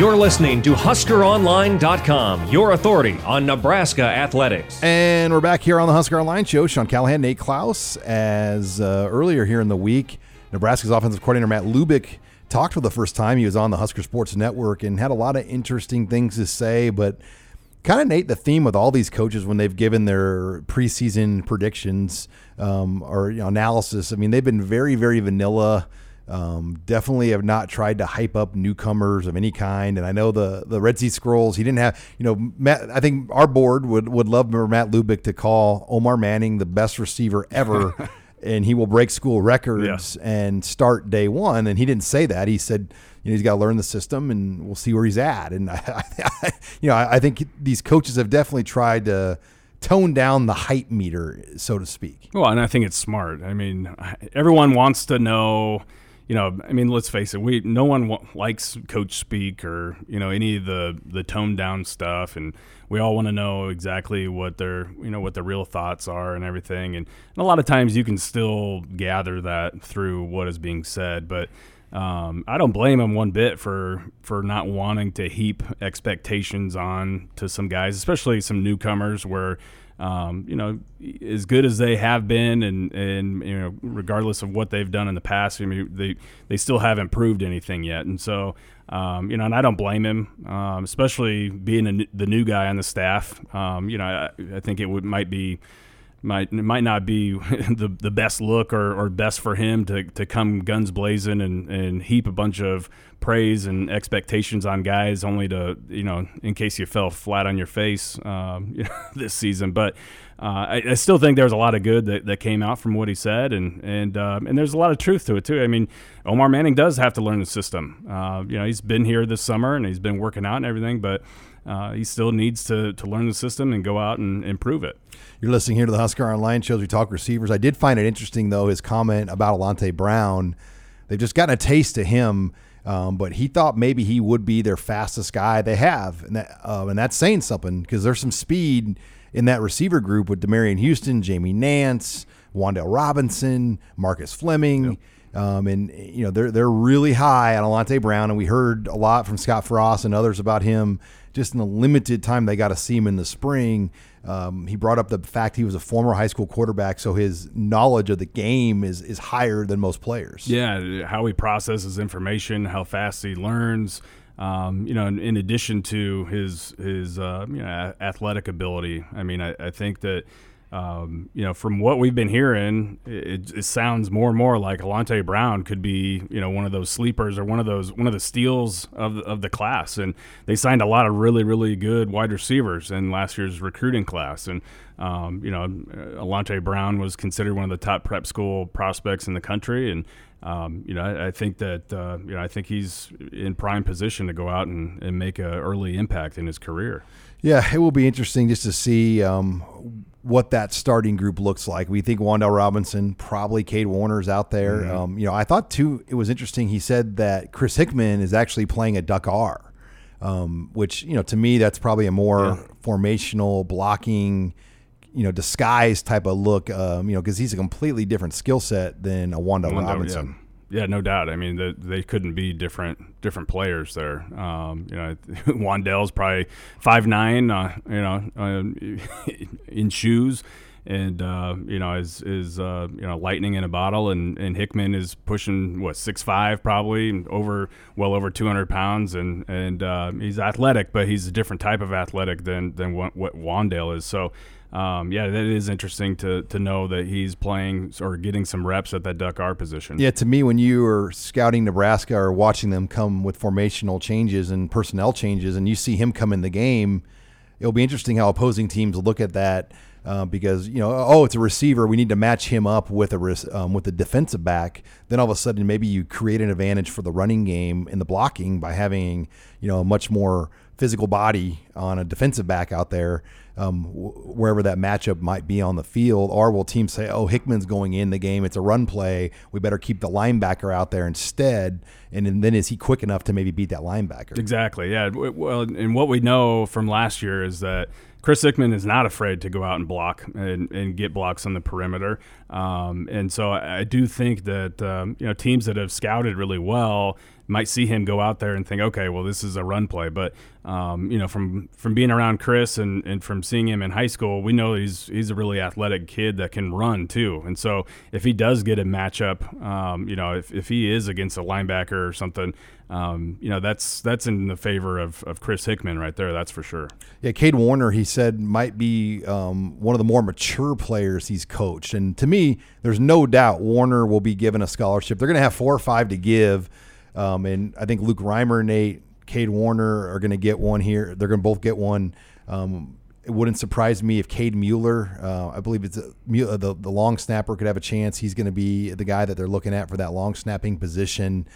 You're listening to HuskerOnline.com, your authority on Nebraska athletics. And we're back here on the Husker Online Show. Sean Callahan, Nate Clouse. As uh, earlier here in the week, Nebraska's offensive coordinator Matt Lubick talked for the first time. He was on the Husker Sports Network and had a lot of interesting things to say, but kind of Nate, the theme with all these coaches when they've given their preseason predictions um, or you know, analysis, I mean, they've been very, very vanilla. Um, definitely have not tried to hype up newcomers of any kind. And I know the the Red Sea Scrolls, he didn't have, you know, Matt, I think our board would, would love for Matt Lubick to call Omar Manning the best receiver ever. and he will break school records yeah. and start day one. And he didn't say that. He said, you know, he's got to learn the system and we'll see where he's at. And, I, I, you know, I, I think these coaches have definitely tried to tone down the hype meter, so to speak. Well, and I think it's smart. I mean, everyone wants to know – you know, I mean, let's face it, we no one w- likes coach speak or you know any of the the toned down stuff, and we all want to know exactly what their you know what the real thoughts are and everything. And, and a lot of times you can still gather that through what is being said, but. Um, I don't blame him one bit for for not wanting to heap expectations on to some guys, especially some newcomers, where um, you know, as good as they have been, and and you know, regardless of what they've done in the past, I mean, they they still haven't proved anything yet, and so. Um, you know, and I don't blame him, um, especially being a, the new guy on the staff. Um, you know, I, I, think it would might be might it might not be the the best look or, or best for him to, to come guns blazing and, and heap a bunch of praise and expectations on guys only to you know in case you fell flat on your face um, this season. But uh, I, I, still think there's a lot of good that, that came out from what he said and and um, and there's a lot of truth to it too. I mean Omar Manning does have to learn the system. Uh, you know he's been here this summer and he's been working out and everything but uh, he still needs to, to learn the system and go out and improve it. You're listening here to the Husker Online shows. We talk receivers. I did find it interesting, though, his comment about Alante Brown. They've just gotten a taste of him, um, but he thought maybe he would be their fastest guy. They have, and, that, uh, and that's saying something because there's some speed in that receiver group with Demariyon Houston, Jamie Nance, Wan'Dale Robinson, Marcus Fleming. Yep. Um, and you know they're they're really high on Alante Brown, and we heard a lot from Scott Frost and others about him just in the limited time they got to see him in the spring. Um, he brought up the fact he was a former high school quarterback, so his knowledge of the game is is higher than most players. Yeah, how he processes information, how fast he learns. Um, you know, in, in, addition to his his uh, you know athletic ability, I mean, I, I think that um, you know, from what we've been hearing, it, it, sounds more and more like Alante Brown could be, you know, one of those sleepers or one of those one of the steals of of the class. And they signed a lot of really really good wide receivers in last year's recruiting class. And um, you know, Alante Brown was considered one of the top prep school prospects in the country. And um, you know, I, I think that uh, you know I think he's in prime position to go out and, and make an early impact in his career. Yeah, it will be interesting just to see um, what that starting group looks like. We think Wan'Dale Robinson, probably Cade Warner's out there. Mm-hmm. Um, you know, I thought too it was interesting. He said that Chris Hickman is actually playing a duck R, um, which you know to me that's probably a more yeah. formational blocking, you know, disguise type of look. Um, you know, because he's a completely different skill set than a Wan'Dale, Wan'Dale Robinson. Yeah. Yeah, no doubt. I mean, the, they couldn't be different different players there. Um, you know, Wan'Dale's probably five nine. Uh, you know, uh, in shoes, and uh, you know is is uh, you know lightning in a bottle, and, and Hickman is pushing what six five probably over well over two hundred pounds, and and uh, he's athletic, but he's a different type of athletic than than what, what Wan'Dale is. So um, yeah, that is interesting to to know that he's playing or getting some reps at that duck R position. Yeah, to me, when you are scouting Nebraska or watching them come with formational changes and personnel changes, and you see him come in the game, it'll be interesting how opposing teams look at that. Uh, because you know, oh, it's a receiver. We need to match him up with a um, with a defensive back. Then all of a sudden, maybe you create an advantage for the running game in the blocking by having you know a much more physical body on a defensive back out there um, wherever that matchup might be on the field, or will teams say, "Oh, Hickman's going in the game; it's a run play. We better keep the linebacker out there instead." And then is he quick enough to maybe beat that linebacker? Exactly. Yeah. Well, and what we know from last year is that Chris Hickman is not afraid to go out and block and, and get blocks on the perimeter. Um, and so I, I, do think that um, you know teams that have scouted really well might see him go out there and think, okay, well, this is a run play. But um, you know, from from being around Chris and, and from seeing him in high school, we know he's he's a really athletic kid that can run too. And so if he does get a matchup, um, you know, if, if he is against a linebacker or something, um, you know, that's that's in the favor of, of Chris Hickman right there. That's for sure. Yeah, Cade Warner, he said, might be um, one of the more mature players he's coached. And to me, there's no doubt Warner will be given a scholarship. They're going to have four or five to give. Um, and I think Luke Reimer, Nate, Cade Warner are going to get one here. They're going to both get one. Um, it wouldn't surprise me if Cade Mueller, uh, I believe it's a, the the long snapper, could have a chance. He's going to be the guy that they're looking at for that long snapping position.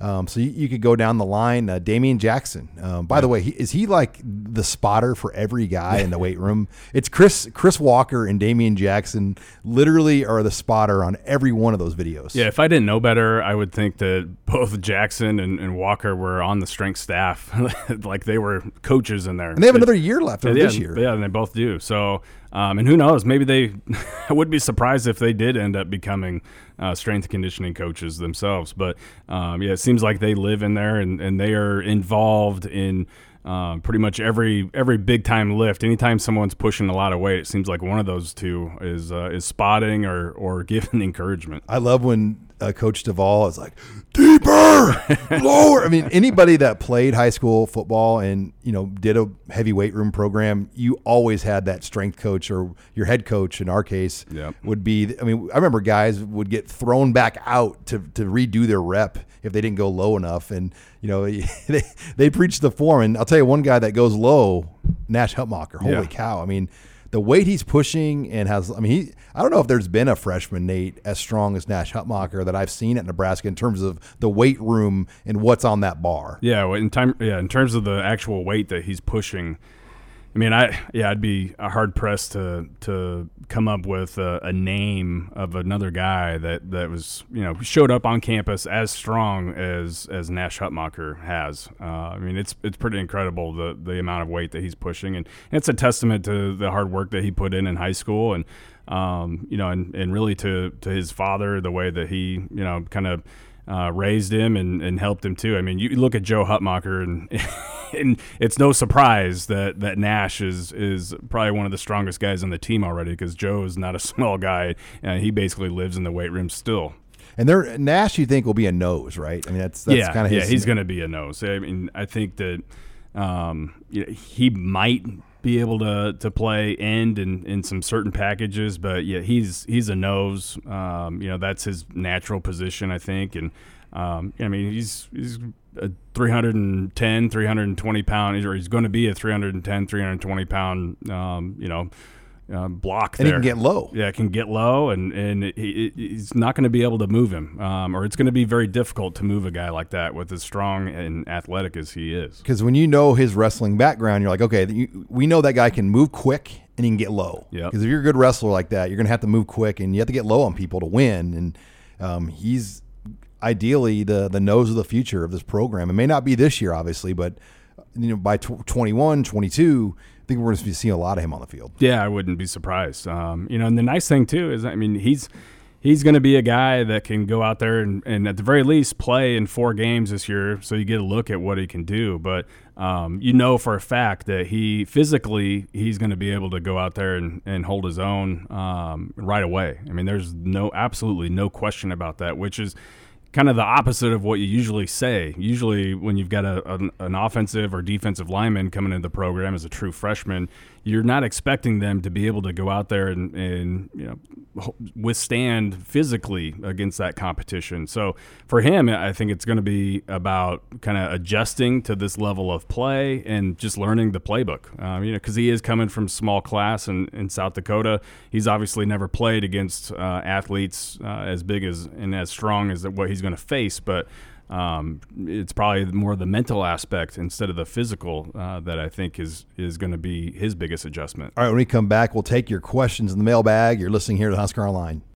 Um, so you, you, could go down the line. Uh, Damian Jackson. Um, by the way, he, is he like the spotter for every guy in the weight room? It's Chris Chris Walker and Damian Jackson. Literally are the spotter on every one of those videos. Yeah, if I didn't know better, I would think that both Jackson and, and Walker were on the strength staff, like they were coaches in there. And they have another year left yeah, this year. Yeah, and they both do. So um, and who knows? Maybe they. I would be surprised if they did end up becoming uh, strength conditioning coaches themselves. But um, yeah, it seems like they live in there and, and they are involved in. Uh, pretty much every every big time lift. Anytime someone's pushing a lot of weight, it seems like one of those two is uh, is spotting or or giving encouragement. I love when uh, Coach Duval is like deeper, lower. I mean, anybody that played high school football and you know did a heavy weight room program, you always had that strength coach or your head coach. In our case, yep. would be. I mean, I remember guys would get thrown back out to to redo their rep if they didn't go low enough, and you know they they preach the form. And I'll tell you one guy that goes low, Nash Hutmacher. Holy yeah. cow! I mean the weight he's pushing and has, I mean, he, I don't know if there's been a freshman, Nate, as strong as Nash Hutmacher that I've seen at Nebraska in terms of the weight room and what's on that bar. Yeah. In time, yeah. In terms of the actual weight that he's pushing, I mean, I yeah, I'd be hard pressed to to come up with a, a, name of another guy that, that was you know showed up on campus as strong as as Nash Hutmacher has. Uh, I mean, it's it's pretty incredible the the amount of weight that he's pushing, and it's a testament to the hard work that he put in in high school, and um, you know, and, and really to to his father, the way that he you know kind of uh, raised him and, and helped him too. I mean, you look at Joe Hutmacher, and, and it's no surprise that, that Nash is is probably one of the strongest guys on the team already because Joe is not a small guy, and he basically lives in the weight room still. And there, Nash, you think will be a nose, right? I mean, that's that's yeah, kind of his yeah. He's going to be a nose. I mean, I think that um, you know, he might be able to to play end in, in some certain packages, but yeah, he's he's a nose. Um, you know, that's his natural position, I think, and um, I mean, he's he's a 310, 320 pound, or he's going to be a 310, 320 pound, um, you know, uh, block and there. he can get low. Yeah, can get low, and and he, he's not going to be able to move him, um, or it's going to be very difficult to move a guy like that with as strong and athletic as he is. Because when you know his wrestling background, you're like, okay, you, we know that guy can move quick and he can get low. Yeah. Because if you're a good wrestler like that, you're going to have to move quick and you have to get low on people to win. And um, he's ideally the the nose of the future of this program. It may not be this year, obviously, but you know by tw- 21, 22 I think we're going to be seeing a lot of him on the field. Yeah, I wouldn't be surprised. Um, you know, and the nice thing too is, I mean, he's he's going to be a guy that can go out there and, and, at the very least play in four games this year, so you get a look at what he can do. But um, you know for a fact that he physically he's going to be able to go out there and, and hold his own um, right away. I mean, there's no absolutely no question about that, which is kind of the opposite of what you usually say. Usually, when you've got a, an, an, offensive or defensive lineman coming into the program as a true freshman, you're not expecting them to be able to go out there and, and you know withstand physically against that competition. So for him, I think it's going to be about kind of adjusting to this level of play and just learning the playbook. Um, you know, because he is coming from small class in, in South Dakota. He's obviously never played against uh, athletes uh, as big as and as strong as what he's going to face, but um, it's probably more the mental aspect instead of the physical uh, that I think is is going to be his biggest adjustment. All right, when we come back, we'll take your questions in the mailbag. You're listening here to Husker Online.